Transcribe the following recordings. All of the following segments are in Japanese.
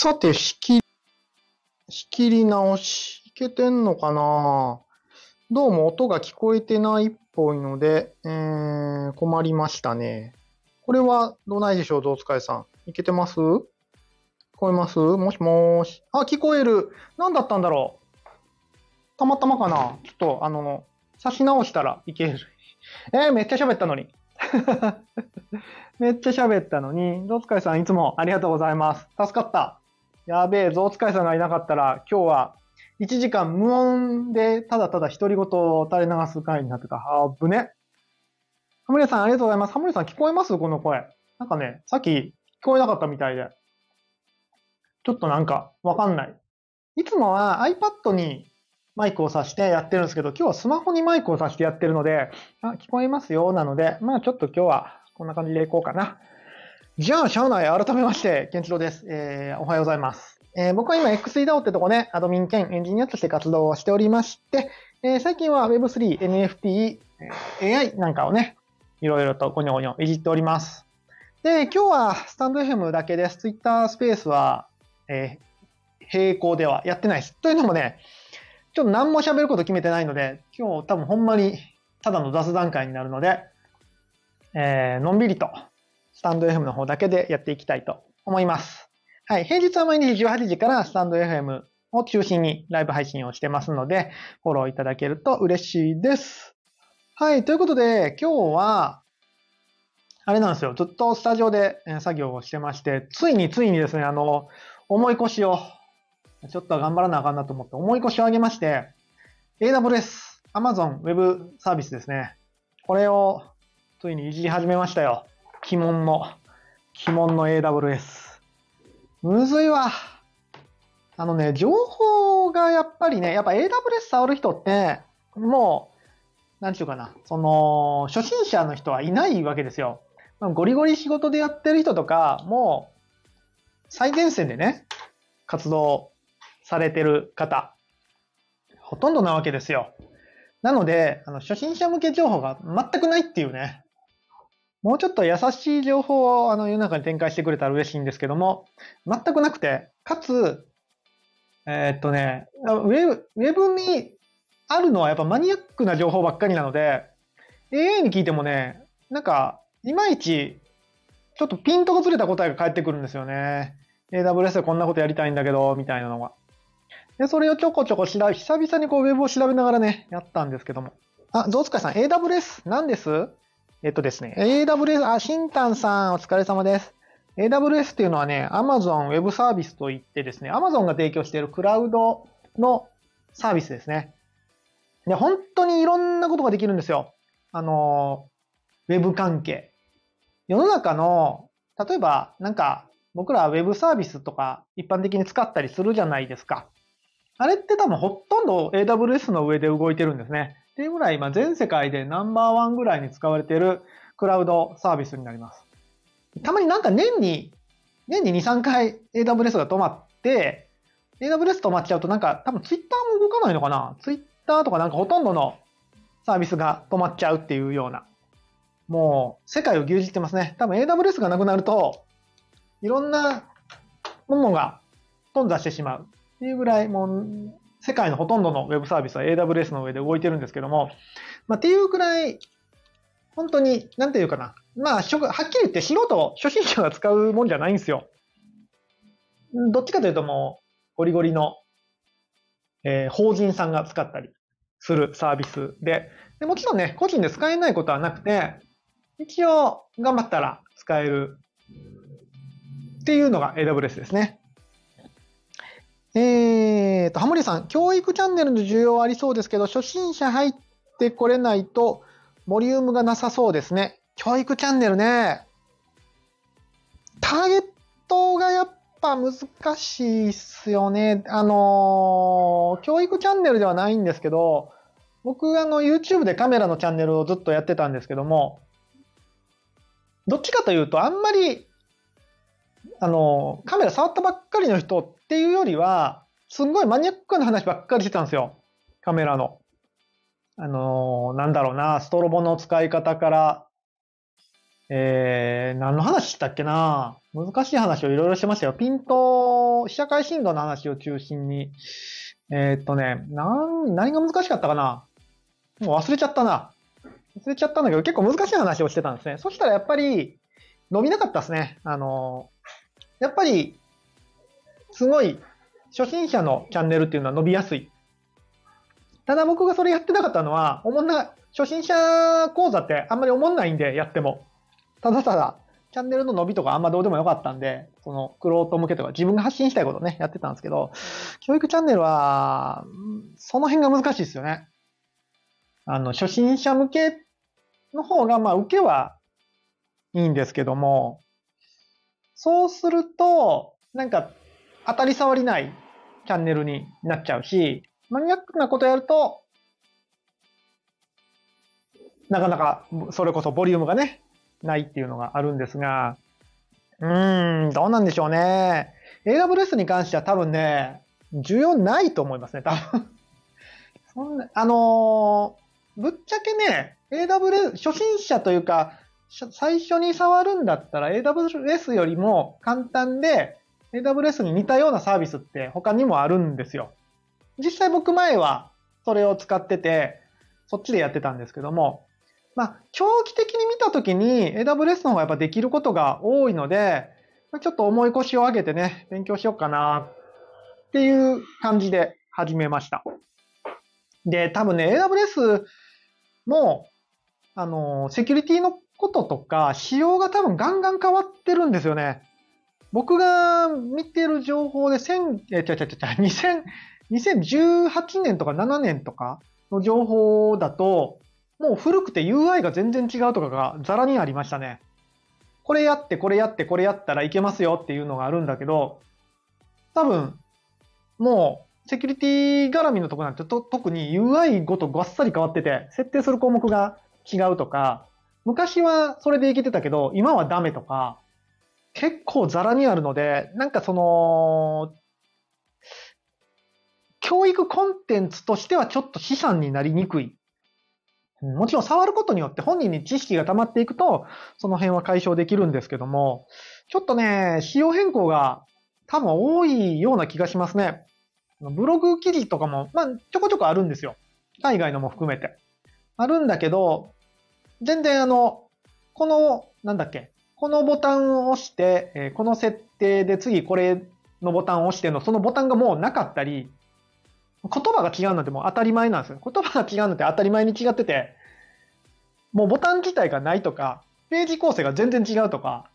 さて、仕切り、仕切り直し、いけてんのかな？どうも音が聞こえてないっぽいので、えー、困りましたね。これはどないでしょう、ゾウ使いさん。いけてます？聞こえます？もしもーし。あ、聞こえる。何だったんだろう？たまたまかな？ちょっと、あの、差し直したらいける。えー、めっちゃ喋ったのに。めっちゃ喋ったのに、ゾウ使いさんいつもありがとうございます。助かった。やべえ、ゾウ使いさんがいなかったら、今日は1時間無音でただただ独り言を垂れ流す回になってた。あぶね。ハムレさんありがとうございます。ハムレさん聞こえます？この声。なんかね、さっき聞こえなかったみたいで。ちょっとなんかわかんない。いつもは iPad にマイクを挿してやってるんですけど、今日はスマホにマイクを挿してやってるので、あ、聞こえますよ。なので、まあちょっと今日はこんな感じでいこうかな。じゃあ、社内改めまして、ケンチロウです。えー、おはようございます。えー、僕は今 XEDAO ってとこね、アドミン兼エンジニアとして活動をしておりまして、えー、最近は Web3、NFT、AI なんかをね、いろいろとゴニョゴニョいじっております。で、今日はスタンド FM だけです。Twitter スペースは、えー、並行ではやってないです。というのもね、ちょっと何も喋ること決めてないので、今日多分ほんまにただの雑談会になるので、えー、のんびりとスタンド FM の方だけでやっていきたいと思います。はい。平日は毎日18時からスタンド FM を中心にライブ配信をしてますので、フォローいただけると嬉しいです。はい。ということで、今日は、あれなんですよ。ずっとスタジオで作業をしてまして、ついについにですね、あの、重い腰を、ちょっと頑張らなあかんなと思って、重い腰を上げまして、AWS、Amazon Web サービスですね。これを、ついにいじり始めましたよ。鬼門の、鬼門の AWS。むずいわ。あのね、情報がやっぱりね、やっぱ AWS 触る人って、もう、なんちゅうかな、その、初心者の人はいないわけですよ。ゴリゴリ仕事でやってる人とか、もう、最前線でね、活動されてる方、ほとんどなわけですよ。なので、あの、初心者向け情報が全くないっていうね、もうちょっと優しい情報をあの世の中に展開してくれたら嬉しいんですけども、全くなくて、かつ、えーっとね、ウェブ、ウェブにあるのはやっぱマニアックな情報ばっかりなので、AI に聞いてもね、なんか、いまいち、ちょっとピントがずれた答えが返ってくるんですよね。AWS でこんなことやりたいんだけど、みたいなのが。で、それをちょこちょこ調べ、久々にこうウェブを調べながらね、やったんですけども。あ、ゾウスカイさん、AWS 何です？えっとですね、AWS、あ、シンタンさん、お疲れ様です。AWS っていうのはね、Amazon Web サービスといってですね、Amazon が提供しているクラウドのサービスですね。で、本当にいろんなことができるんですよ。あの、ウェブ関係。世の中の、例えば、なんか、僕らは Web サービスとか一般的に使ったりするじゃないですか。あれって多分ほとんど AWS の上で動いてるんですね。っていうぐらい、今全世界でナンバーワンぐらいに使われているクラウドサービスになります。たまになんか年に、年に2、3回 AWS が止まって、AWS 止まっちゃうとなんか多分 Twitter も動かないのかな ?Twitter とかなんかほとんどのサービスが止まっちゃうっていうような。もう世界を牛耳ってますね。多分 AWS がなくなると、いろんなものが頓挫してしまうっていうぐらい、もう世界のほとんどのウェブサービスは AWS の上で動いてるんですけども、まあ、っていうくらい、本当に、なんていうかな。まあ、はっきり言って素人、初心者が使うもんじゃないんですよ。どっちかというともう、ゴリゴリの、えー法人さんが使ったりするサービスでで、もちろんね、個人で使えないことはなくて、一応、頑張ったら使えるっていうのが AWS ですね。えーと、ハモリさん、教育チャンネルの需要はありそうですけど、初心者入ってこれないと、ボリュームがなさそうですね。教育チャンネルね。ターゲットがやっぱ難しいっすよね。あのー教育チャンネルではないんですけど、僕、あの、YouTube でカメラのチャンネルをずっとやってたんですけども、どっちかというと、あんまり、あの、カメラ触ったばっかりの人っていうよりは、すんごいマニアックな話ばっかりしてたんですよ。カメラの。あの、なんだろうな、ストロボの使い方から、えー、何の話したっけな難しい話をいろいろしてましたよ。ピント、被写界振動の話を中心に。えー、っとね、なん、何が難しかったかなもう忘れちゃったな。忘れちゃったんだけど、結構難しい話をしてたんですね。そしたらやっぱり、伸びなかったですね。あの、やっぱり、すごい、初心者のチャンネルっていうのは伸びやすい。ただ僕がそれやってなかったのは、おもんな、初心者講座ってあんまり思んないんで、やっても。ただただ、チャンネルの伸びとかあんまどうでもよかったんで、その、クロート向けとか自分が発信したいことね、やってたんですけど、教育チャンネルは、その辺が難しいですよね。あの、初心者向けの方が、まあ、受けはいいんですけども、そうすると、なんか、当たり障りないチャンネルになっちゃうし、マニアックなことやると、なかなか、それこそボリュームがね、ないっていうのがあるんですが、うーん、どうなんでしょうね。AWS に関しては多分ね、需要ないと思いますね、多分。そんな、あのー、ぶっちゃけね、AWS、初心者というか、最初に触るんだったら AWS よりも簡単で AWS に似たようなサービスって他にもあるんですよ。実際僕前はそれを使ってて、そっちでやってたんですけども、まあ、長期的に見たときに AWS の方がやっぱできることが多いので、ちょっと重い腰を上げてね、勉強しようかなっていう感じで始めました。で、多分ね、AWS も、あの、セキュリティのこととか、仕様が多分ガンガン変わってるんですよね。僕が見てる情報で、1000、え、ちゃちゃちゃ、2000、2018年とか7年とかの情報だと、もう古くて UI が全然違うとかがザラにありましたね。これやって、これやって、これやったらいけますよっていうのがあるんだけど、多分、もう、セキュリティ絡みのとこなんてと特に UI ごとごっさり変わってて、設定する項目が違うとか、昔はそれでいけてたけど、今はダメとか、結構ザラにあるので、なんかその、教育コンテンツとしてはちょっと資産になりにくいもちろん触ることによって本人に知識が溜まっていくと、その辺は解消できるんですけども、ちょっとね、仕様変更が多分多いような気がしますね。ブログ記事とかも、まあ、ちょこちょこあるんですよ。海外のも含めて。あるんだけど、全然あの、この、なんだっけ、このボタンを押して、えこの設定で次これのボタンを押しての、そのボタンがもうなかったり、言葉が違うなんてもう当たり前なんですよ。言葉が違うなんて当たり前に違ってて、もうボタン自体がないとか、ページ構成が全然違うとか、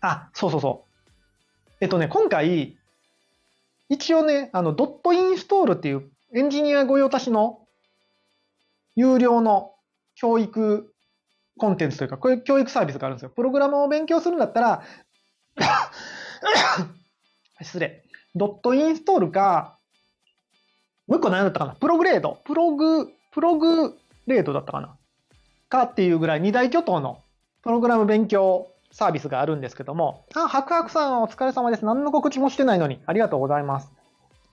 あ、そうそうそう。えっとね、今回、一応ね、あの、ドットインストールっていうエンジニア御用達の有料の教育コンテンツというか、こういう教育サービスがあるんですよ。プログラムを勉強するんだったら 失礼。ドットインストールか、もう一個何だったかな？プログレード。プログ、プログレードだったかな？かっていうぐらい二大巨頭のプログラム勉強サービスがあるんですけども、あ、ハクハクさんお疲れ様です。何の告知もしてないのにありがとうございます。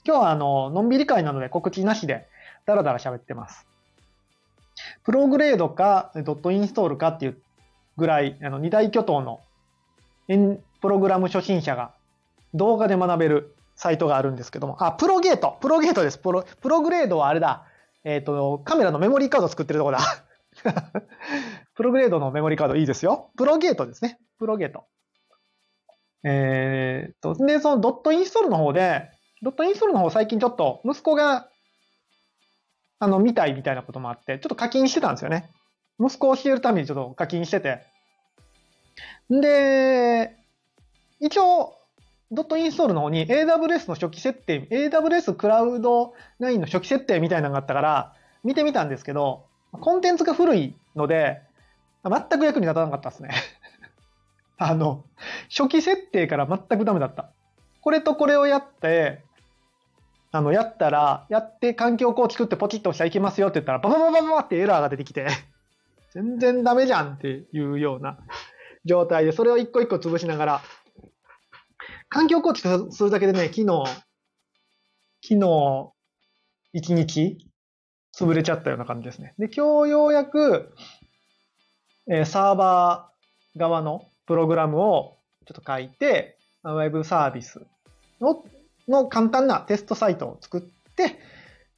今日はあの、のんびり会なので告知なしでダラダラ喋ってます。プログレードかドットインストールかっていうぐらい、あの、二大巨頭のプログラム初心者が動画で学べるサイトがあるんですけども、あ、プロゲート、プロゲートです。プロ、プログレードはあれだ。えっ、ー、と、カメラのメモリーカード作ってるとこだ。プログレードのメモリーカードいいですよ。プロゲートですね。プロゲート。えっ、ー、と、で、そのドットインストールの方で、ドットインストールの方最近ちょっと息子が、あの、見たいみたいなこともあって、ちょっと課金してたんですよね。息子を教えるためにちょっと課金してて。で、一応、ドットインストールの方に AWS の初期設定、AWS クラウド9の初期設定みたいなのがあったから見てみたんですけど、コンテンツが古いので、全く役に立たなかったですね あの、初期設定から全くダメだった。これとこれをやって、あの、やったら、やって環境構築ってポチッと押したらいけますよって言ったら、バババババってエラーが出てきて 全然ダメじゃんっていうような 状態で、それを一個一個潰しながら環境構築するだけでね、昨日、昨日、一日、潰れちゃったような感じですね。で、今日ようやく、えー、サーバー側のプログラムをちょっと書いて、ウェブサービスのの簡単なテストサイトを作って、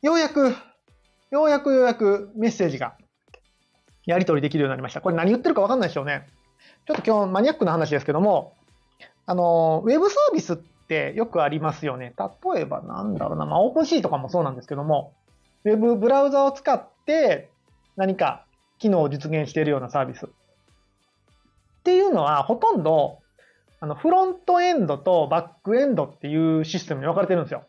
ようやく、ようやくようやくメッセージがやり取りできるようになりました。これ何言ってるかわかんないでしょうね。ちょっと今日マニアックな話ですけども、あの、ウェブサービスってよくありますよね。例えばなんだろうな、まあ、オープンシーとかもそうなんですけども、ウェブブラウザを使って何か機能を実現しているようなサービス。っていうのはほとんどあのフロントエンドとバックエンドっていうシステムに分かれてるんですよ。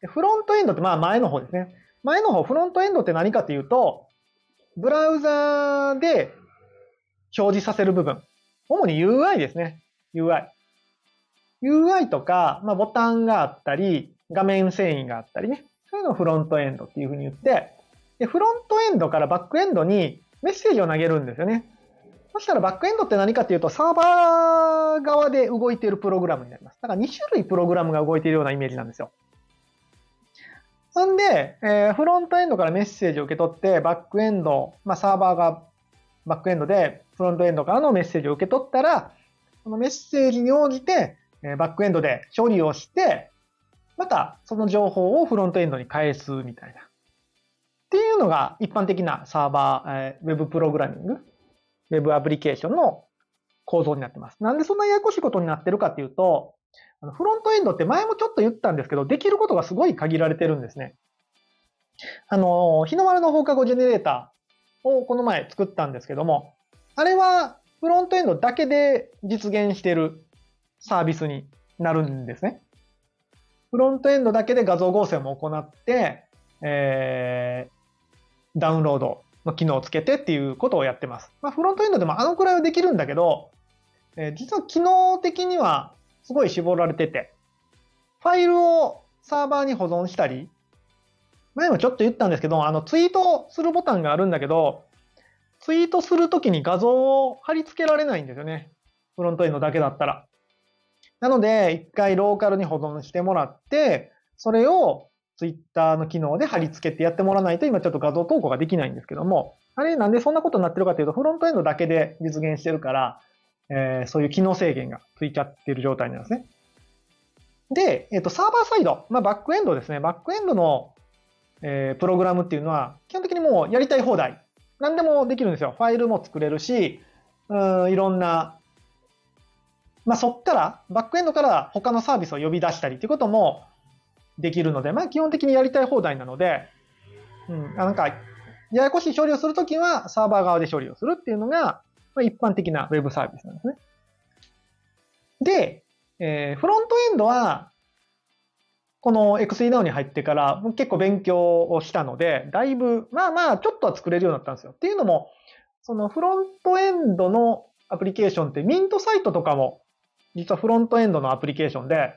でフロントエンドってまあ前の方ですね。前の方、フロントエンドって何かっていうと、ブラウザーで表示させる部分。主に UI ですね。UI。UI とか、まあ、ボタンがあったり、画面遷移があったりね。そういうのをフロントエンドっていうふうに言って、で、フロントエンドからバックエンドにメッセージを投げるんですよね。そしたらバックエンドって何かっていうと、サーバー側で動いているプログラムになります。だから2種類プログラムが動いているようなイメージなんですよ。そんで、えー、フロントエンドからメッセージを受け取って、バックエンド、まあ、サーバーがバックエンドでフロントエンドからのメッセージを受け取ったら、そのメッセージに応じて、え、バックエンドで処理をして、またその情報をフロントエンドに返すみたいな。っていうのが一般的なサーバー、えー、ウェブプログラミングウェブアプリケーションの構造になってます。なんでそんなややこしいことになってるかっていうと、フロントエンドって前もちょっと言ったんですけど、できることがすごい限られてるんですね。あの、日の丸の放課後ジェネレーターをこの前作ったんですけども、あれはフロントエンドだけで実現してるサービスになるんですね。フロントエンドだけで画像合成も行って、えー、ダウンロードの機能をつけてっていうことをやってます。まあ、フロントエンドでもあのくらいはできるんだけど、えー、実は機能的にはすごい絞られてて、ファイルをサーバーに保存したり、前もちょっと言ったんですけど、あのツイートするボタンがあるんだけど、ツイートするときに画像を貼り付けられないんですよね。フロントエンドだけだったら。なので、一回ローカルに保存してもらって、それをツイッターの機能で貼り付けてやってもらわないと今ちょっと画像投稿ができないんですけども、あれなんでそんなことになってるかというと、フロントエンドだけで実現してるから、えー、そういう機能制限がついちゃってる状態なんですね。で、えっ、ー、と、サーバーサイド、まあ、バックエンドですね。バックエンドの、えー、プログラムっていうのは、基本的にもうやりたい放題。何でもできるんですよ。ファイルも作れるし、うん、いろんな、まあ、そっから、バックエンドから他のサービスを呼び出したりっていうこともできるので、まあ、基本的にやりたい放題なので、うん、なんか、ややこしい処理をするときは、サーバー側で処理をするっていうのが、まあ、一般的な Web サービスなんですね。で、えー、フロントエンドは、この XENOW に入ってから結構勉強をしたので、だいぶ、まあまあ、ちょっとは作れるようになったんですよ。っていうのも、そのフロントエンドのアプリケーションってミントサイトとかも実はフロントエンドのアプリケーションで、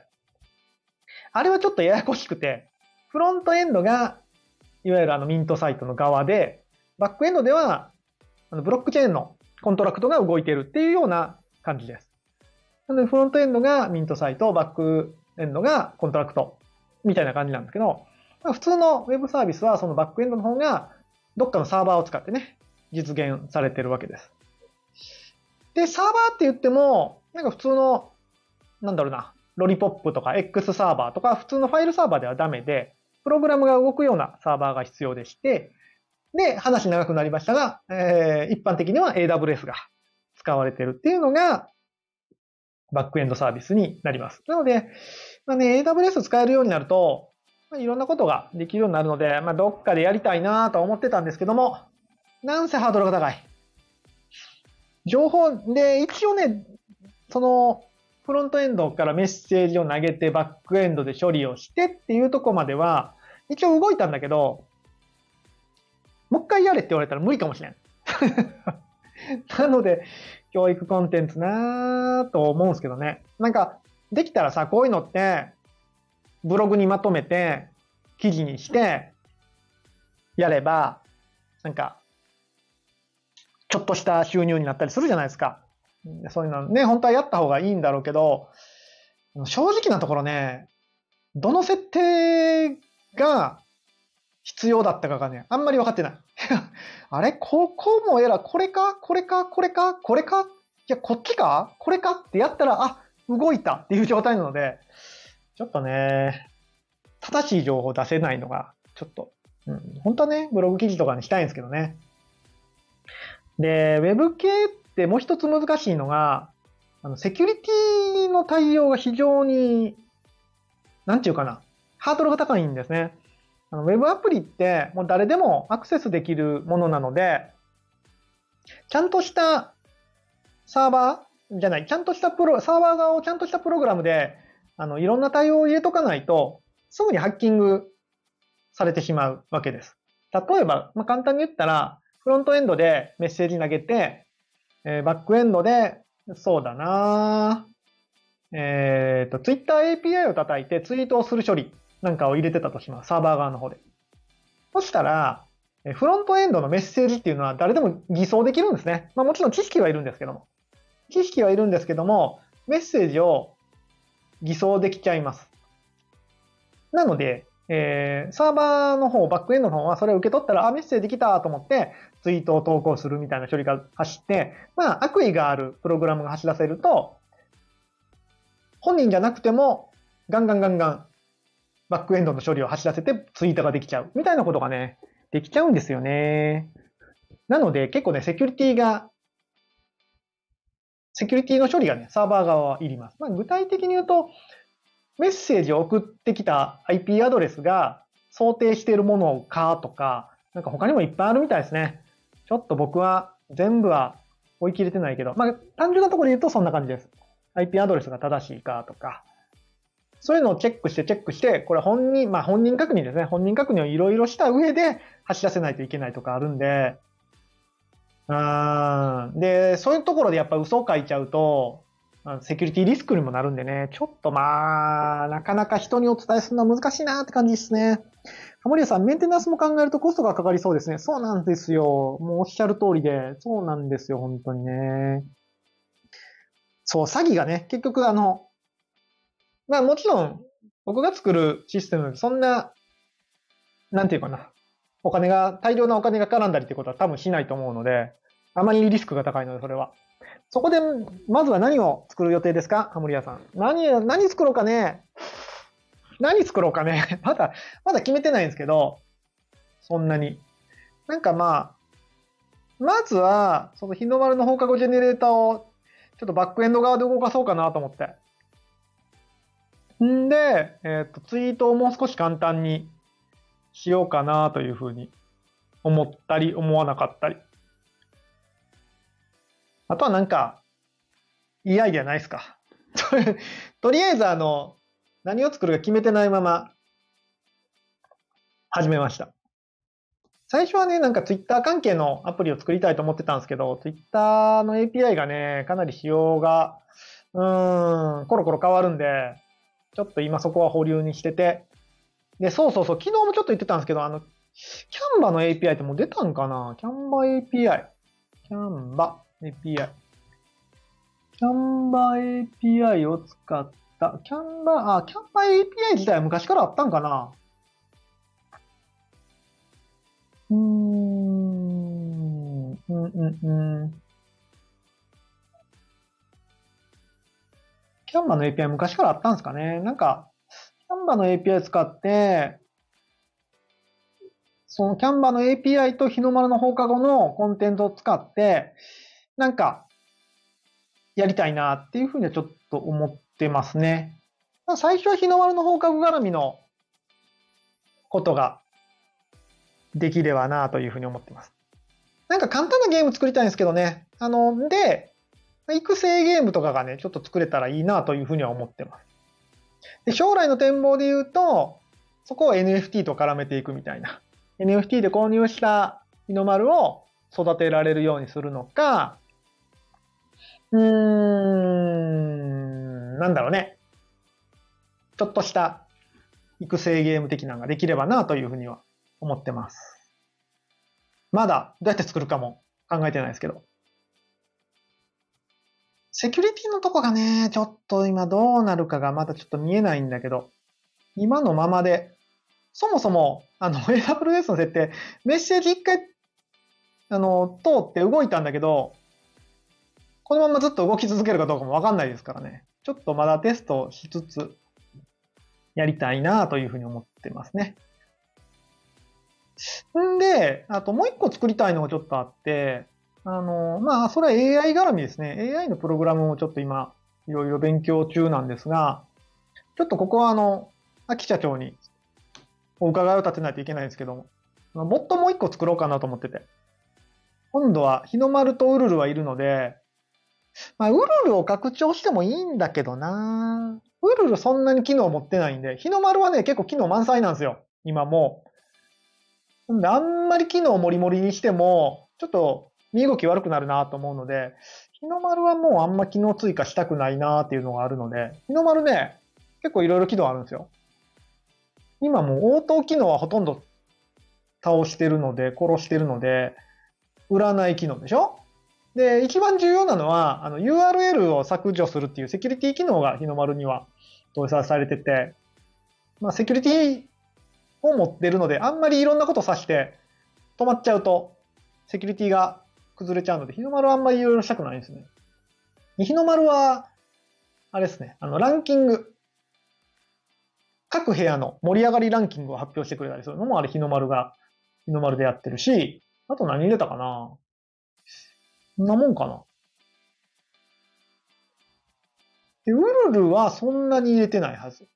あれはちょっとややこしくて、フロントエンドが、いわゆるあのミントサイトの側で、バックエンドでは、あのブロックチェーンのコントラクトが動いてるっていうような感じです。なので、フロントエンドがミントサイト、バックエンドがコントラクトみたいな感じなんですけど、普通のウェブサービスはそのバックエンドの方がどっかのサーバーを使ってね、実現されてるわけです。で、サーバーって言っても、なんか普通の、なんだろうな、ロリポップとか X サーバーとか普通のファイルサーバーではダメで、プログラムが動くようなサーバーが必要でして、で、話長くなりましたが、えー、一般的には AWS が使われてるっていうのが、バックエンドサービスになります。なので、まあね、AWS 使えるようになると、まあ、いろんなことができるようになるので、まあ、どっかでやりたいなと思ってたんですけども、なんせハードルが高い。情報で、一応ね、その、フロントエンドからメッセージを投げて、バックエンドで処理をしてっていうとこまでは、一応動いたんだけど、もう一回やれって言われたら無理かもしれん。なので、教育コンテンツなぁと思うんですけどね。なんか、できたらさ、こういうのって、ブログにまとめて、記事にして、やれば、なんか、ちょっとした収入になったりするじゃないですか。そういうのね、本当はやった方がいいんだろうけど、正直なところね、どの設定が必要だったかがね、あんまり分かってない。あれ？ここもエラー、これか？これか？これか？これか？いや、こっちか？これか？ってやったら、あ、動いたっていう状態なので、ちょっとね、正しい情報出せないのが、ちょっと、うん、本当はね、ブログ記事とかにしたいんですけどね。で、ウェブ系ってもう一つ難しいのが、あの、セキュリティの対応が非常に、なんていうかな、ハードルが高いんですね。あのウェブアプリってもう誰でもアクセスできるものなので、ちゃんとしたサーバーじゃない、ちゃんとしたプロ、サーバー側をちゃんとしたプログラムで、あの、いろんな対応を入れとかないと、すぐにハッキングされてしまうわけです。例えば、まあ、簡単に言ったら、フロントエンドでメッセージ投げて、えー、バックエンドで、そうだなえっ、ー、と、Twitter API を叩いてツイートをする処理なんかを入れてたとします。サーバー側の方で。そしたら、フロントエンドのメッセージっていうのは誰でも偽装できるんですね。まあもちろん知識はいるんですけども。知識はいるんですけども、メッセージを偽装できちゃいます。なので、えー、サーバーの方、バックエンドの方はそれを受け取ったら、あ、メッセージ来たと思って、ツイートを投稿するみたいな処理が走って、まあ、悪意があるプログラムが走らせると、本人じゃなくても、ガンガンガンガン、バックエンドの処理を走らせてツイートができちゃう。みたいなことがね、できちゃうんですよね。なので、結構ね、セキュリティが、セキュリティの処理がね、サーバー側はいります。まあ、具体的に言うと、メッセージを送ってきた IP アドレスが想定しているものかとか、なんか他にもいっぱいあるみたいですね。ちょっと僕は全部は追い切れてないけど、まあ単純なところで言うとそんな感じです。IP アドレスが正しいかとか、そういうのをチェックしてチェックして、これ本人、まあ本人確認ですね。本人確認をいろいろした上で走らせないといけないとかあるんで、うん。で、そういうところでやっぱ嘘を書いちゃうと、セキュリティリスクにもなるんでね、ちょっとまあ、なかなか人にお伝えするのは難しいなって感じですね。ハモリアさん、メンテナンスも考えるとコストがかかりそうですね。そうなんですよ。もうおっしゃる通りで、そうなんですよ、本当にね。そう、詐欺がね、結局あの、まあもちろん、僕が作るシステム、そんな、なんていうかな、お金が、大量なお金が絡んだりってことは多分しないと思うので、あまりリスクが高いので、それは。そこで、まずは何を作る予定ですか？ハモリアさん。何、何作ろうかね？何作ろうかね？まだ、まだ決めてないんですけど、そんなに。なんかまあ、まずは、その日の丸の放課後ジェネレーターを、ちょっとバックエンド側で動かそうかなと思って。んで、えっ、と、ツイートをもう少し簡単にしようかなというふうに思ったり、思わなかったり。あとはなんか、いいアイディアないですか？とりあえずあの、何を作るか決めてないまま、始めました。最初はね、なんか Twitter 関係のアプリを作りたいと思ってたんですけど、Twitter の API がね、かなり仕様が、うーん、コロコロ変わるんで、ちょっと今そこは保留にしてて、で、そうそうそう、昨日もちょっと言ってたんですけど、あの、キャンバの API ってもう出たんかな？キャンバ API。キャンバ API。キャンバ API を使った、キャンバ、あ、キャンバ API 自体は昔からあったんかな？うーん、うんうんうん。キャンバの API 昔からあったんですかね？なんか、キャンバの API 使って、そのキャンバの API と日の丸の放課後のコンテンツを使って、なんか、やりたいなっていうふうにはちょっと思ってますね。最初は日の丸の放課後絡みのことができればなというふうに思ってます。なんか簡単なゲーム作りたいんですけどね。あの、で、育成ゲームとかがね、ちょっと作れたらいいなというふうには思ってます。で将来の展望で言うと、そこを NFT と絡めていくみたいな。NFT で購入した日の丸を育てられるようにするのか、うーん、なんだろうね。ちょっとした育成ゲーム的なのができればなというふうには思ってます。まだどうやって作るかも考えてないですけど。セキュリティのとこがね、ちょっと今どうなるかがまだちょっと見えないんだけど、今のままで、そもそも、あの、AWS の設定、メッセージ一回あの、通って動いたんだけど、このままずっと動き続けるかどうかもわかんないですからね。ちょっとまだテストしつつ、やりたいなというふうに思ってますね。んで、あともう一個作りたいのがちょっとあって、あの、まあ、それは AI 絡みですね。AI のプログラムをちょっと今、いろいろ勉強中なんですが、ちょっとここはあの、秋社長にお伺いを立てないといけないんですけども、ボットもう一個作ろうかなと思ってて。今度は日の丸とウルルはいるので、まあ、ウルルを拡張してもいいんだけどなウルルそんなに機能持ってないんで、日の丸はね、結構機能満載なんですよ。今もう。んで、あんまり機能もりもりにしても、ちょっと身動き悪くなるなと思うので、日の丸はもうあんま機能追加したくないなっていうのがあるので、日の丸ね、結構いろいろ機能あるんですよ。今もう応答機能はほとんど倒してるので、殺してるので、占い機能でしょ？で、一番重要なのは、あの URL を削除するっていうセキュリティ機能が日の丸には搭載されてて、まあ、セキュリティを持ってるので、あんまりいろんなことさして止まっちゃうと、セキュリティが崩れちゃうので、日の丸はあんまりいろいろしたくないんですね。日の丸は、あれですね、あの、ランキング、各部屋の盛り上がりランキングを発表してくれたりするのもあれ日の丸が、日の丸でやってるし、あと何入れたかなそんなもんかな？で、ウルルはそんなに入れてないはず。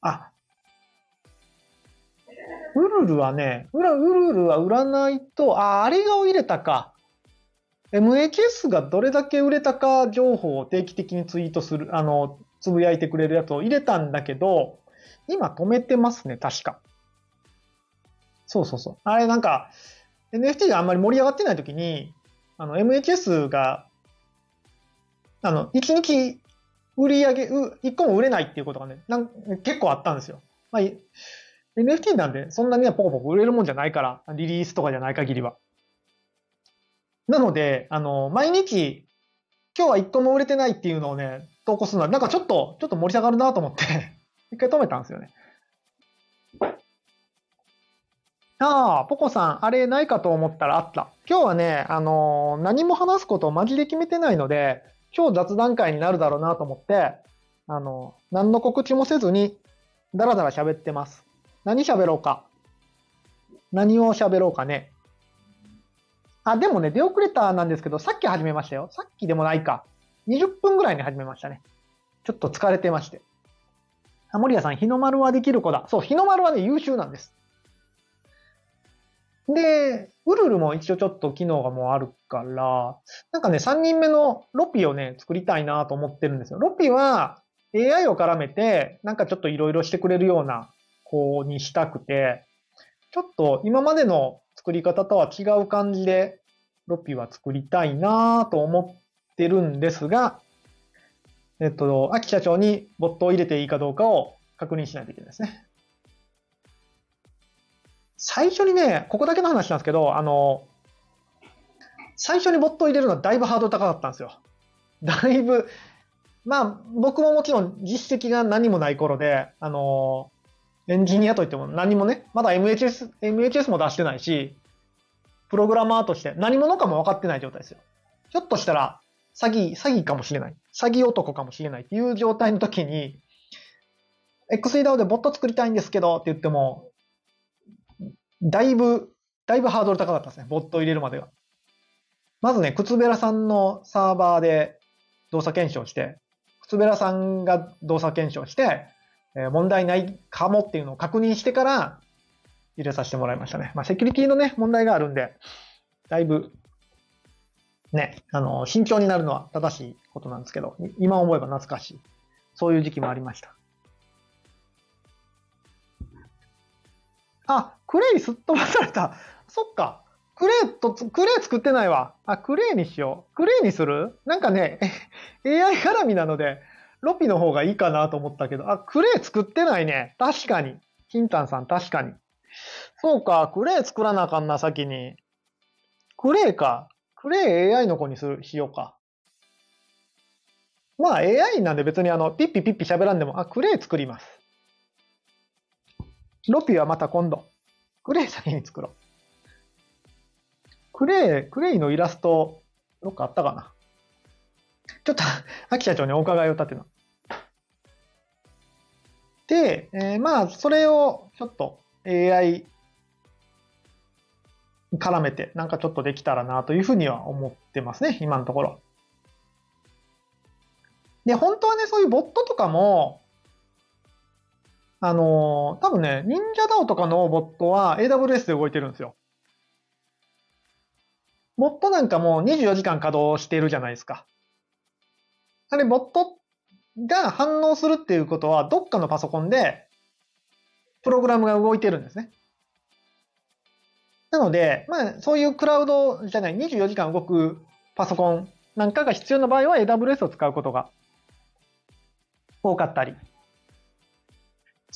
あ、ウルルはね、ウルルは占いと、あ、あれが入れたか。MHS がどれだけ売れたか情報を定期的にツイートする、あの、つぶやいてくれるやつを入れたんだけど、今止めてますね、確か。そうそうそう。あれなんか、NFT があんまり盛り上がってない時に、あの、MHS が、あの、1日売り上げ、1個も売れないっていうことがね、なん結構あったんですよ。まあ、NFT なんで、そんなにはポコポコ売れるもんじゃないから、リリースとかじゃない限りは。なので、あの、毎日、今日は1個も売れてないっていうのをね、投稿するのは、なんかちょっと、ちょっと盛り下がるなと思って 一回止めたんですよね。ああ、ポコさん、あれないかと思ったらあった。今日はね、あのー、何も話すことをマジで決めてないので、超雑談会になるだろうなと思って、あのー、何の告知もせずに、だらだら喋ってます。何喋ろうか。何を喋ろうかね。あ、でもね、出遅れたなんですけど、さっき始めましたよ。さっきでもないか。20分ぐらいに始めましたね。ちょっと疲れてまして。あ、森谷さん、日の丸はできる子だ。そう、日の丸はね、優秀なんです。で、ウルルも一応ちょっと機能がもうあるから、なんかね、3人目のロピをね、作りたいなと思ってるんですよ。ロピは AI を絡めて、なんかちょっといろいろしてくれるような子にしたくて、ちょっと今までの作り方とは違う感じで、ロピは作りたいなと思ってるんですが、えっと、秋社長にボットを入れていいかどうかを確認しないといけないですね。最初にね、ここだけの話なんですけど、あの、最初にボットを入れるのはだいぶハードル高かったんですよ。だいぶ、まあ、僕ももちろん実績が何もない頃で、あの、エンジニアといっても何もね、まだ MHS、MHS も出してないし、プログラマーとして何者かも分かってない状態ですよ。ひょっとしたら、詐欺、詐欺かもしれない。詐欺男かもしれないっていう状態の時に、XEDAO でボット作りたいんですけどって言っても、だいぶ、だいぶハードル高かったですね。ボット入れるまでは。まずね、靴べらさんのサーバーで動作検証して、靴べらさんが動作検証して、え問題ないかもっていうのを確認してから入れさせてもらいましたね。まあ、セキュリティのね、問題があるんで、だいぶ、ね、あの、慎重になるのは正しいことなんですけど、今思えば懐かしい。そういう時期もありました。あ、クレイすっ飛ばされた。そっか。クレイと、クレイ作ってないわ。あ、クレイにしよう。クレイにする？なんかね、AI 絡みなので、ロピの方がいいかなと思ったけど、あ、クレイ作ってないね。確かに。キンタンさん確かに。そうか、クレイ作らなあかんな、先に。クレイか。クレイ AI の子にする、しようか。まあ AI なんで別にあの、ピッピピッピ喋らんでも、あ、クレイ作ります。ロピはまた今度。クレイ先に作ろう。クレイ、クレイのイラスト、どっかあったかなちょっと、秋社長にお伺いを立てな。で、えー、まあ、それをちょっと AI 絡めて、なんかちょっとできたらなというふうには思ってますね、今のところ。で、本当はね、そういうボットとかも、あのー、多分ね、忍者 DAO とかのボットは AWS で動いてるんですよ。ボットなんかも24時間稼働してるじゃないですか。あれ、ボットが反応するっていうことは、どっかのパソコンで、プログラムが動いてるんですね。なので、まあ、そういうクラウドじゃない、24時間動くパソコンなんかが必要な場合は AWS を使うことが多かったり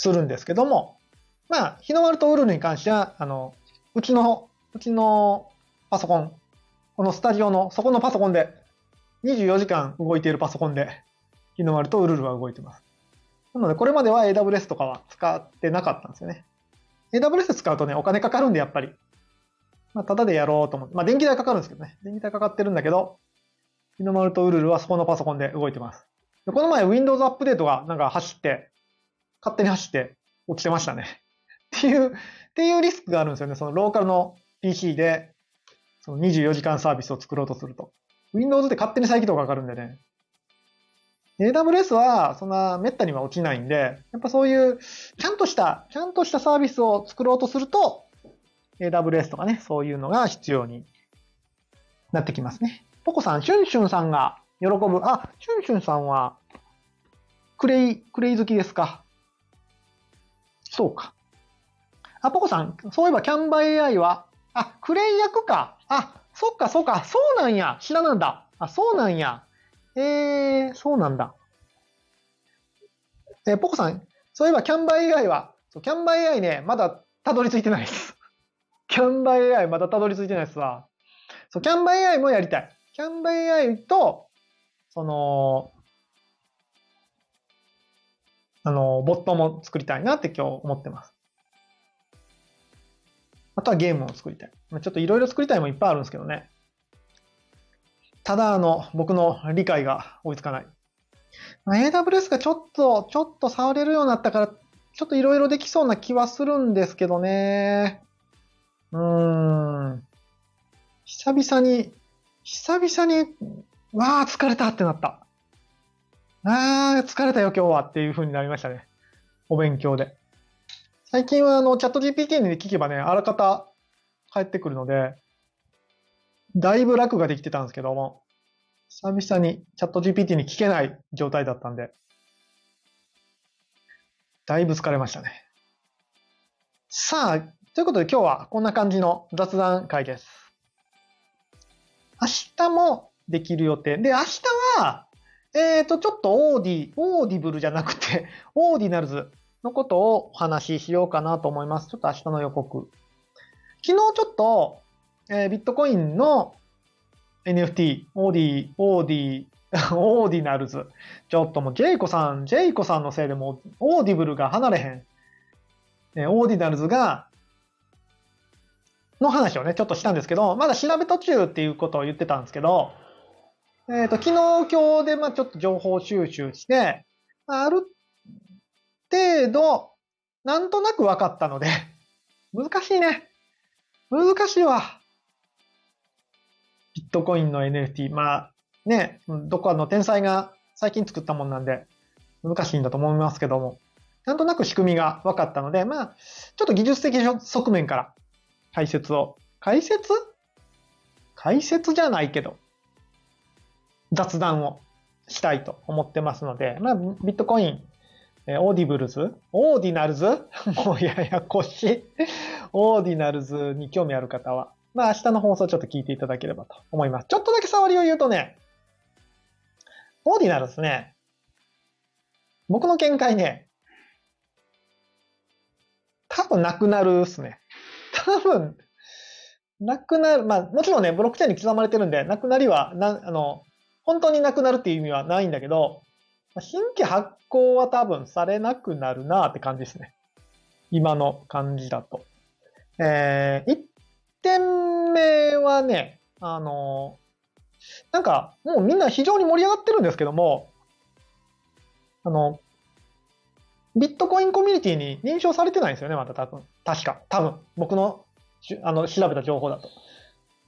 するんですけども、まあ、日の丸とウルルに関しては、あの、うちの、うちのパソコン、このスタジオのそこのパソコンで、24時間動いているパソコンで、日の丸とウルルは動いてます。なので、これまでは AWS とかは使ってなかったんですよね。AWS 使うとね、お金かかるんで、やっぱり。まあ、ただでやろうと思って。まあ、電気代かかるんですけどね。電気代かかってるんだけど、日の丸とウルルはそこのパソコンで動いてます。この前 Windows アップデートがなんか走って、勝手に走って落ちてましたね。っていう、っていうリスクがあるんですよね。そのローカルの PC で、その24時間サービスを作ろうとすると。Windows で勝手に再起動がかかるんでね。AWS はそんな滅多には落ちないんで、やっぱそういうちゃんとした、ちゃんとしたサービスを作ろうとすると、AWS とかね、そういうのが必要になってきますね。ポコさん、シュンシュンさんが喜ぶ。あ、シュンシュンさんは、クレイ、クレイ好きですか？そうか。あ、ポコさん、そういえばキャンバ AI は、あ、クレイ役か。あ、そっかそっか、そうなんや。知らなんだ。あ、そうなんや。えー、そうなんだ。えー、ポコさん、そういえばキャンバ AI は、そうキャンバ AI ね、まだたどり着いてないです。キャンバ AI まだたどり着いてないですわ。そう、キャンバ AI もやりたい。キャンバ AI と、その、あの、ボットも作りたいなって今日思ってます。あとはゲームを作りたい。ちょっといろいろ作りたいもいっぱいあるんですけどね。ただ、あの、僕の理解が追いつかない。AWS がちょっと、ちょっと触れるようになったから、ちょっといろいろできそうな気はするんですけどね。うーん。久々に、久々に、わあ、疲れたってなった。ああ、疲れたよ今日はっていう風になりましたね。お勉強で。最近はあの、チャット GPT に聞けばね、あらかた帰ってくるので、だいぶ楽ができてたんですけども、久々にチャット GPT に聞けない状態だったんで、だいぶ疲れましたね。さあ、ということで今日はこんな感じの雑談会です。明日もできる予定。で、明日は、えっ、ー、と、ちょっとオーディ、オーディブルじゃなくて、オーディナルズのことをお話ししようかなと思います。ちょっと明日の予告。昨日ちょっと、えー、ビットコインの NFT、オーディ、オーディ、オーディナルズ。ちょっともう、ジェイコさん、ジェイコさんのせいでも、オーディブルが離れへん。えー、オーディナルズが、の話をね、ちょっとしたんですけど、まだ調べ途中っていうことを言ってたんですけど、えっ、ー、と、昨日、今日で、まあちょっと情報収集して、ある程度、なんとなく分かったので、難しいね。難しいわ。ビットコインの NFT。まあ、ね、どこかの天才が最近作ったもんなんで、難しいんだと思いますけども、なんとなく仕組みが分かったので、まあ、ちょっと技術的側面から解説を。解説？解説じゃないけど、雑談をしたいと思ってますので、まあ、ビットコイン、オーディブルズオーディナルズもうややこしい。オーディナルズに興味ある方は、まあ明日の放送ちょっと聞いていただければと思います。ちょっとだけ触りを言うとね、オーディナルズね、僕の見解ね、多分なくなるっすね。多分、なくなる、まあもちろんね、ブロックチェーンに刻まれてるんで、なくなりは、な、あの、本当になくなるっていう意味はないんだけど、新規発行は多分されなくなるなって感じですね。今の感じだと。えー、一点目はね、あの、なんかもうみんな非常に盛り上がってるんですけども、あの、ビットコインコミュニティに認証されてないんですよね、また多分。確か。多分。僕のあの調べた情報だと。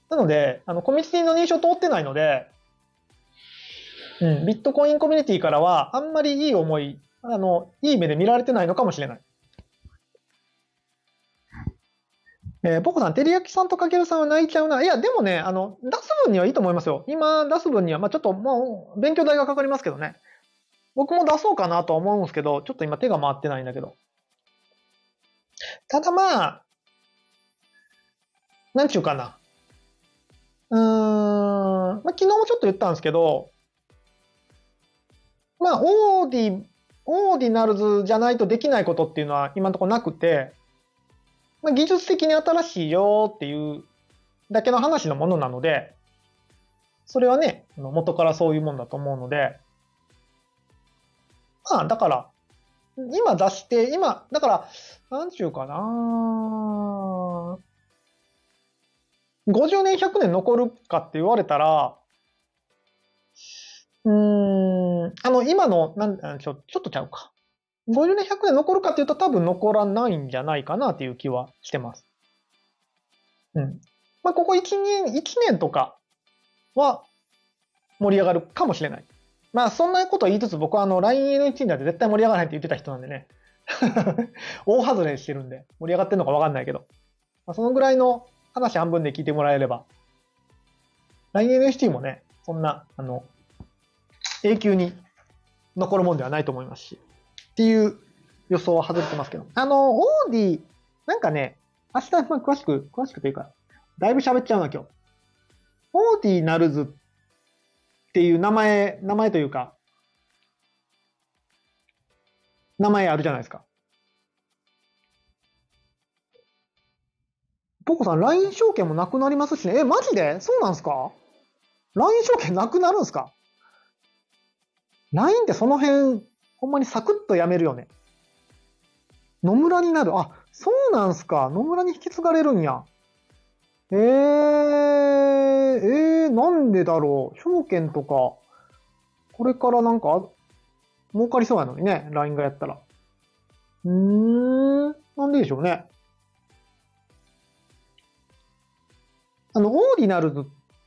なので、あのコミュニティの認証通ってないので、うん、ビットコインコミュニティからはあんまりいい思い、あの、いい目で見られてないのかもしれない。えー、ポコさん、照り焼きさんとかけるさんは泣いちゃうな。いや、でもね、あの、出す分にはいいと思いますよ。今出す分には、まあちょっともう、勉強代がかかりますけどね。僕も出そうかなとは思うんですけど、ちょっと今手が回ってないんだけど。ただまあ、なんちゅうかな。うーん、まあ、昨日もちょっと言ったんですけど、まあ、オーディ、オーディナルズじゃないとできないことっていうのは今のところなくて、まあ、技術的に新しいよっていうだけの話のものなので、それはね、元からそういうもんだと思うので、まあ、だから、今出して、今、だから、なんちゅうかな50年、100年残るかって言われたら、うーん、あの、今の、なんちょ、ちょっとちゃうか。50年、100年残るかっていうと多分残らないんじゃないかなっていう気はしてます。うん。まあ、ここ1年、1年とかは盛り上がるかもしれない。まあ、そんなこと言いつつ僕はあの LINENHT だって絶対盛り上がらないって言ってた人なんでね。大外れしてるんで盛り上がってんのかわかんないけど。まあ、そのぐらいの話半分で聞いてもらえれば。LINENHT もね、そんな、あの、永久に残るもんではないと思いますし。っていう予想は外れてますけど。あの、オーディ、なんかね、明日、まあ、詳しく、詳しくというか、だいぶ喋っちゃうな、今日。オーディナルズっていう名前、名前というか、名前あるじゃないですか。ポコさん、LINE 証券もなくなりますしね。え、マジで？そうなんすか ?LINE 証券なくなるんすか？?LINE ってその辺、ほんまにサクッとやめるよね。野村になる。あ、そうなんすか。野村に引き継がれるんや。えー、えー、なんでだろう。証券とか、これからなんか、儲かりそうやのにね、LINE がやったら。うーん、なんででしょうね。あの、オーディナルズっ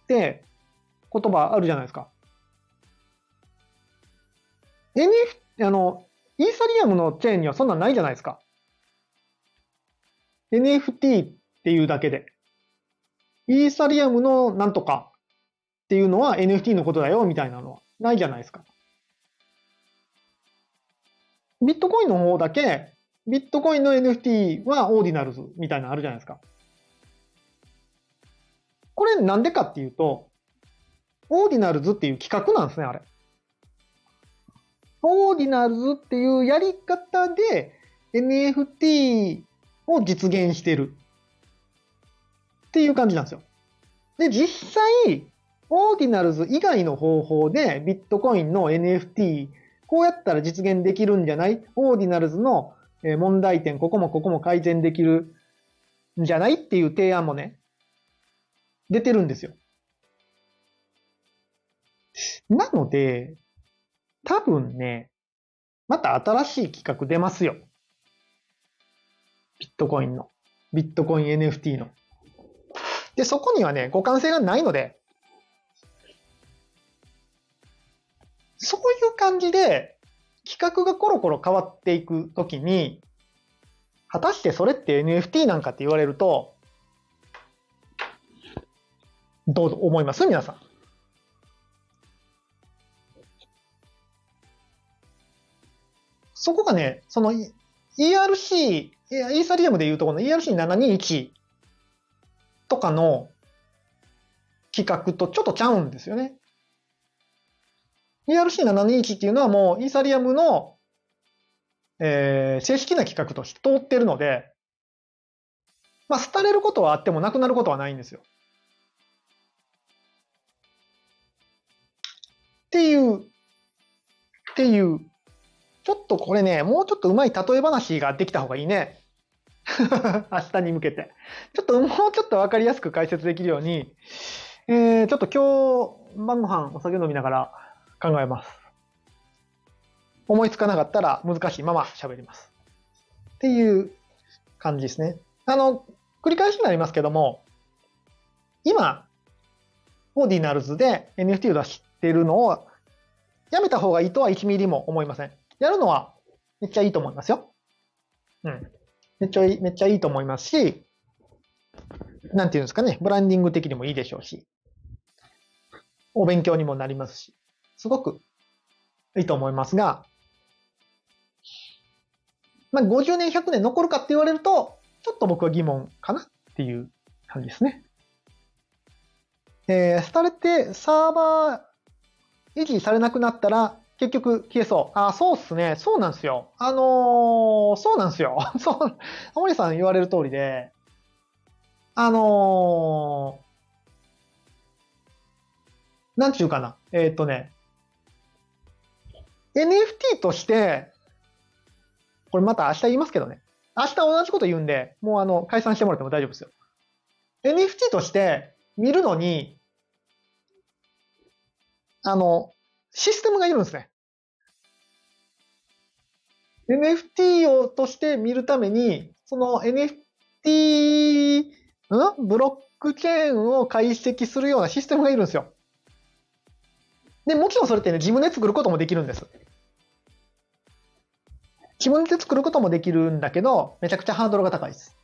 て言葉あるじゃないですか。NF、あの、イーサリアムのチェーンにはそんなんないじゃないですか。NFT っていうだけで。イーサリアムのなんとかっていうのは NFT のことだよみたいなのはないじゃないですか。ビットコインの方だけ、ビットコインの NFT はオーディナルズみたいなのあるじゃないですか。これなんでかっていうと、オーディナルズっていう企画なんですね、あれ。オーディナルズっていうやり方で NFT を実現してるっていう感じなんですよ。で、実際、オーディナルズ以外の方法でビットコインの NFT、こうやったら実現できるんじゃない？オーディナルズの問題点、ここもここも改善できるんじゃない？っていう提案もね、出てるんですよ。なので、多分ね、また新しい企画出ますよ。ビットコインの。ビットコイン NFT の。で、そこにはね、互換性がないので、そういう感じで、企画がコロコロ変わっていくときに、果たしてそれって NFT なんかって言われると、どう思います？皆さん。そこがね、その ERC、イーサリアムでいうとこの ERC721 とかの企画とちょっとちゃうんですよね。ERC721 っていうのはもうイーサリアムの、えー、正式な企画として通ってるので、まあ、廃れることはあってもなくなることはないんですよ。っていう、っていう、ちょっとこれね、もうちょっとうまい例え話ができた方がいいね。明日に向けて。ちょっともうちょっとわかりやすく解説できるように、えー、ちょっと今日晩ご飯お酒飲みながら考えます。思いつかなかったら難しいまま喋ります。っていう感じですね。あの、繰り返しになりますけども、今、オーディナルズで NFT を出してるのをやめた方がいいとは1ミリも思いません。やるのはめっちゃいいと思いますよ。うん。めっちゃいい、めっちゃいいと思いますし、なんていうんですかね、ブランディング的にもいいでしょうし、お勉強にもなりますし、すごくいいと思いますが、まあ、50年、100年残るかって言われると、ちょっと僕は疑問かなっていう感じですね。えー、されてサーバー維持されなくなったら、結局消えそう。あ、そうっすね。そうなんですよ。あのー、そうなんですよ。そう、森さん言われる通りで、あのー、なんちゅうかな。えっ、とね、NFT として、これまた明日言いますけどね。明日同じこと言うんで、もうあの、解散してもらっても大丈夫ですよ。NFT として見るのに、あの、システムがいるんですね。NFT をとして見るために、その NFT、ん？ブロックチェーンを解析するようなシステムがいるんですよ。で、もちろんそれってね、自分で作ることもできるんです。自分で作ることもできるんだけど、めちゃくちゃハードルが高いです。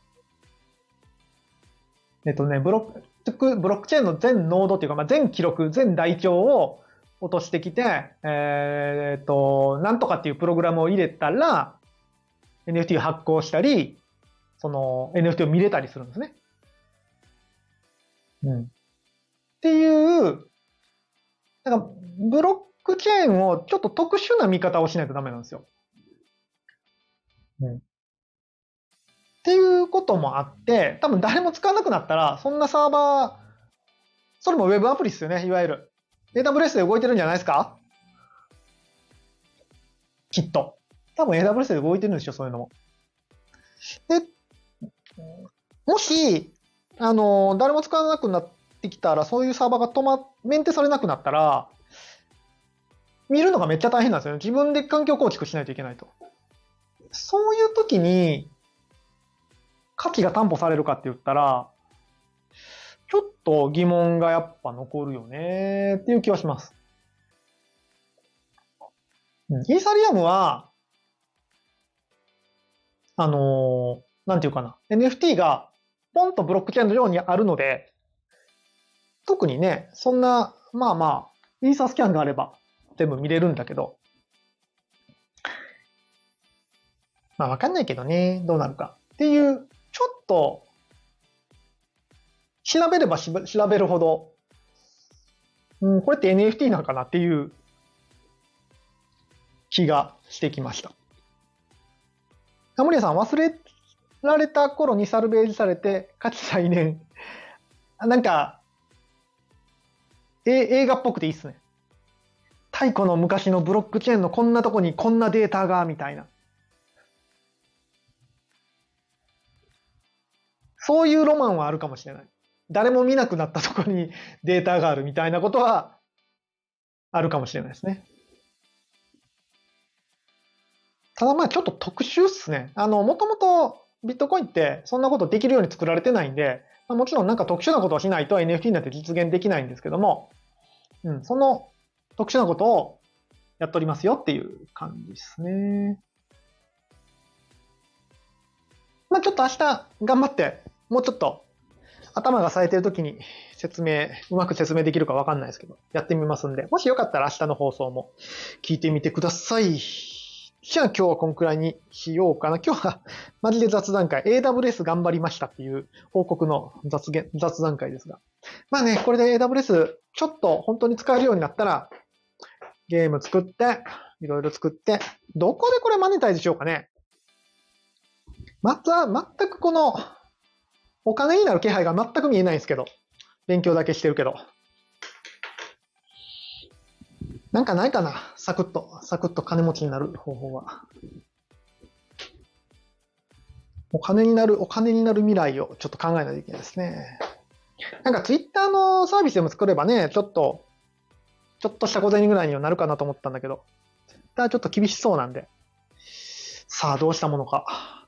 えっとね、ブロック、ブロックチェーンの全ノードっていうか、まあ、全記録、全台帳を落としてきて、えー、っと、なんとかっていうプログラムを入れたら、NFT を発行したり、その NFT を見れたりするんですね。うん。っていう、なんか、ブロックチェーンをちょっと特殊な見方をしないとダメなんですよ。うん。っていうこともあって、多分誰も使わなくなったら、そんなサーバー、それも Web アプリですよね、いわゆる。AWS で動いてるんじゃないですか？きっと。多分 AWS で動いてるんですよ、そういうのも。で、もし、あの、誰も使わなくなってきたら、そういうサーバーが止ま、メンテされなくなったら、見るのがめっちゃ大変なんですよね。自分で環境構築しないといけないと。そういう時に、価値が担保されるかって言ったら、ちょっと疑問がやっぱ残るよねっていう気はします。イーサリアムは、あのー、なんていうかな、NFT がポンとブロックチェーンのようにあるので、特にね、そんな、まあまあ、イーサスキャンがあれば全部見れるんだけど、まあわかんないけどね、どうなるか。っていう、ちょっと調べれば調べるほど、うん、これって NFT なのかなっていう気がしてきました。タモリアさん、忘れられた頃にサルベージされて、価値再燃。なんか、え映画っぽくていいっすね。太古の昔のブロックチェーンのこんなとこにこんなデータが、みたいな。そういうロマンはあるかもしれない。誰も見なくなったところに データがあるみたいなことはあるかもしれないですね。ただまあちょっと特殊っすね。あの、もともとビットコインってそんなことできるように作られてないんで、まあ、もちろんなんか特殊なことをしないと NFT になって実現できないんですけども、うん、その特殊なことをやっておりますよっていう感じですね。まあちょっと明日頑張って、もうちょっと頭が冴えてる時に説明、うまく説明できるかわかんないですけど、やってみますんで、もしよかったら明日の放送も聞いてみてください。じゃあ今日はこんくらいにしようかな。今日はマジで雑談会、AWS 頑張りましたっていう報告の雑言雑談会ですが。まあね、これで AWS ちょっと本当に使えるようになったら、ゲーム作って、いろいろ作って、どこでこれマネタイズしようかね。また、全くこのお金になる気配が全く見えないんですけど。勉強だけしてるけど。なんかないかな？サクッと、サクッと金持ちになる方法は。お金になる、お金になる未来をちょっと考えないといけないですね。なんかツイッターのサービスでも作ればね、ちょっと、ちょっとした小銭ぐらいにはなるかなと思ったんだけど、ツイッターちょっと厳しそうなんで。さあ、どうしたものか。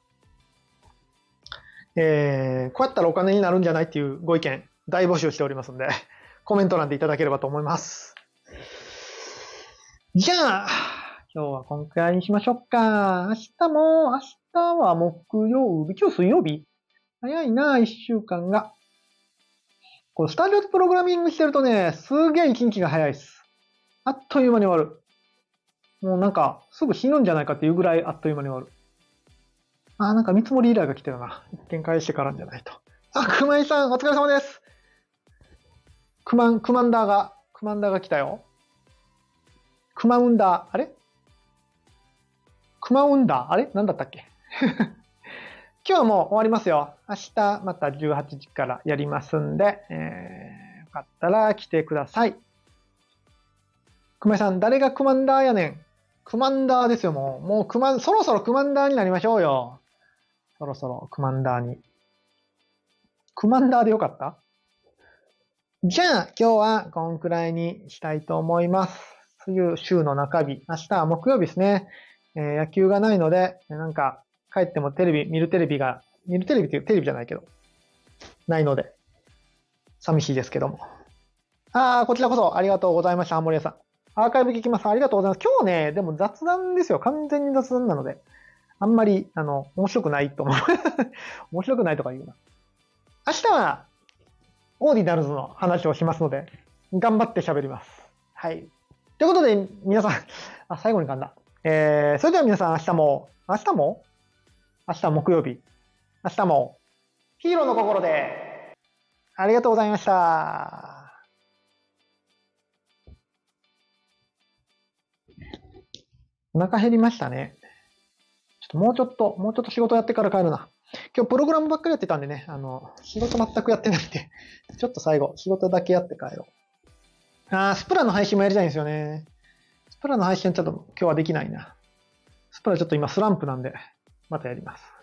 えー、こうやったらお金になるんじゃないっていうご意見、大募集しておりますんで、コメント欄でいただければと思います。じゃあ、今日はこんくらいにしましょうか。明日も、明日は木曜日、今日水曜日早いな、一週間が。こう、スタジオでプログラミングしてるとね、すげえ一日が早いです。あっという間に終わる。もうなんか、すぐ死ぬんじゃないかっていうぐらいあっという間に終わる。あ、なんか見積もり依頼が来てるな。一件返してからんじゃないと。あ、熊井さん、お疲れ様です。クマン、クマンダーが、クマンダーが来たよ。クマウンダー、あれ？クマウンダー、あれ？なんだったっけ？今日はもう終わりますよ。明日また18時からやりますんで、えー、よかったら来てください。熊井さん、誰がクマンダーやねん？クマンダーですよ、もう。もうクマ、そろそろクマンダーになりましょうよ。そろそろクマンダーに。クマンダーでよかった？じゃあ、今日はこんくらいにしたいと思います。そういう週の中日。明日は木曜日ですね。えー、野球がないので、なんか、帰ってもテレビ、見るテレビが、見るテレビっていうテレビじゃないけど、ないので、寂しいですけども。ああ、こちらこそありがとうございました、ハンモリアさん。アーカイブ聞きます。ありがとうございます。今日ね、でも雑談ですよ。完全に雑談なので。あんまり、あの、面白くないと思う。面白くないとか言うな。明日は、オーディナルズの話をしますので、頑張って喋ります。はい。ということで、皆さん、あ、最後に噛んだ。えー、それでは皆さん、明日も、明日も？明日木曜日。明日も、ヒーローの心で、ありがとうございました。お腹減りましたね。ちょっともうちょっと、もうちょっと仕事やってから帰るな。今日プログラムばっかりやってたんでね、あの、仕事全くやってないんで、ちょっと最後、仕事だけやって帰ろう。あー、スプラの配信もやりたいんですよね。スプラの配信ちょっと今日はできないな。スプラちょっと今スランプなんで、またやります。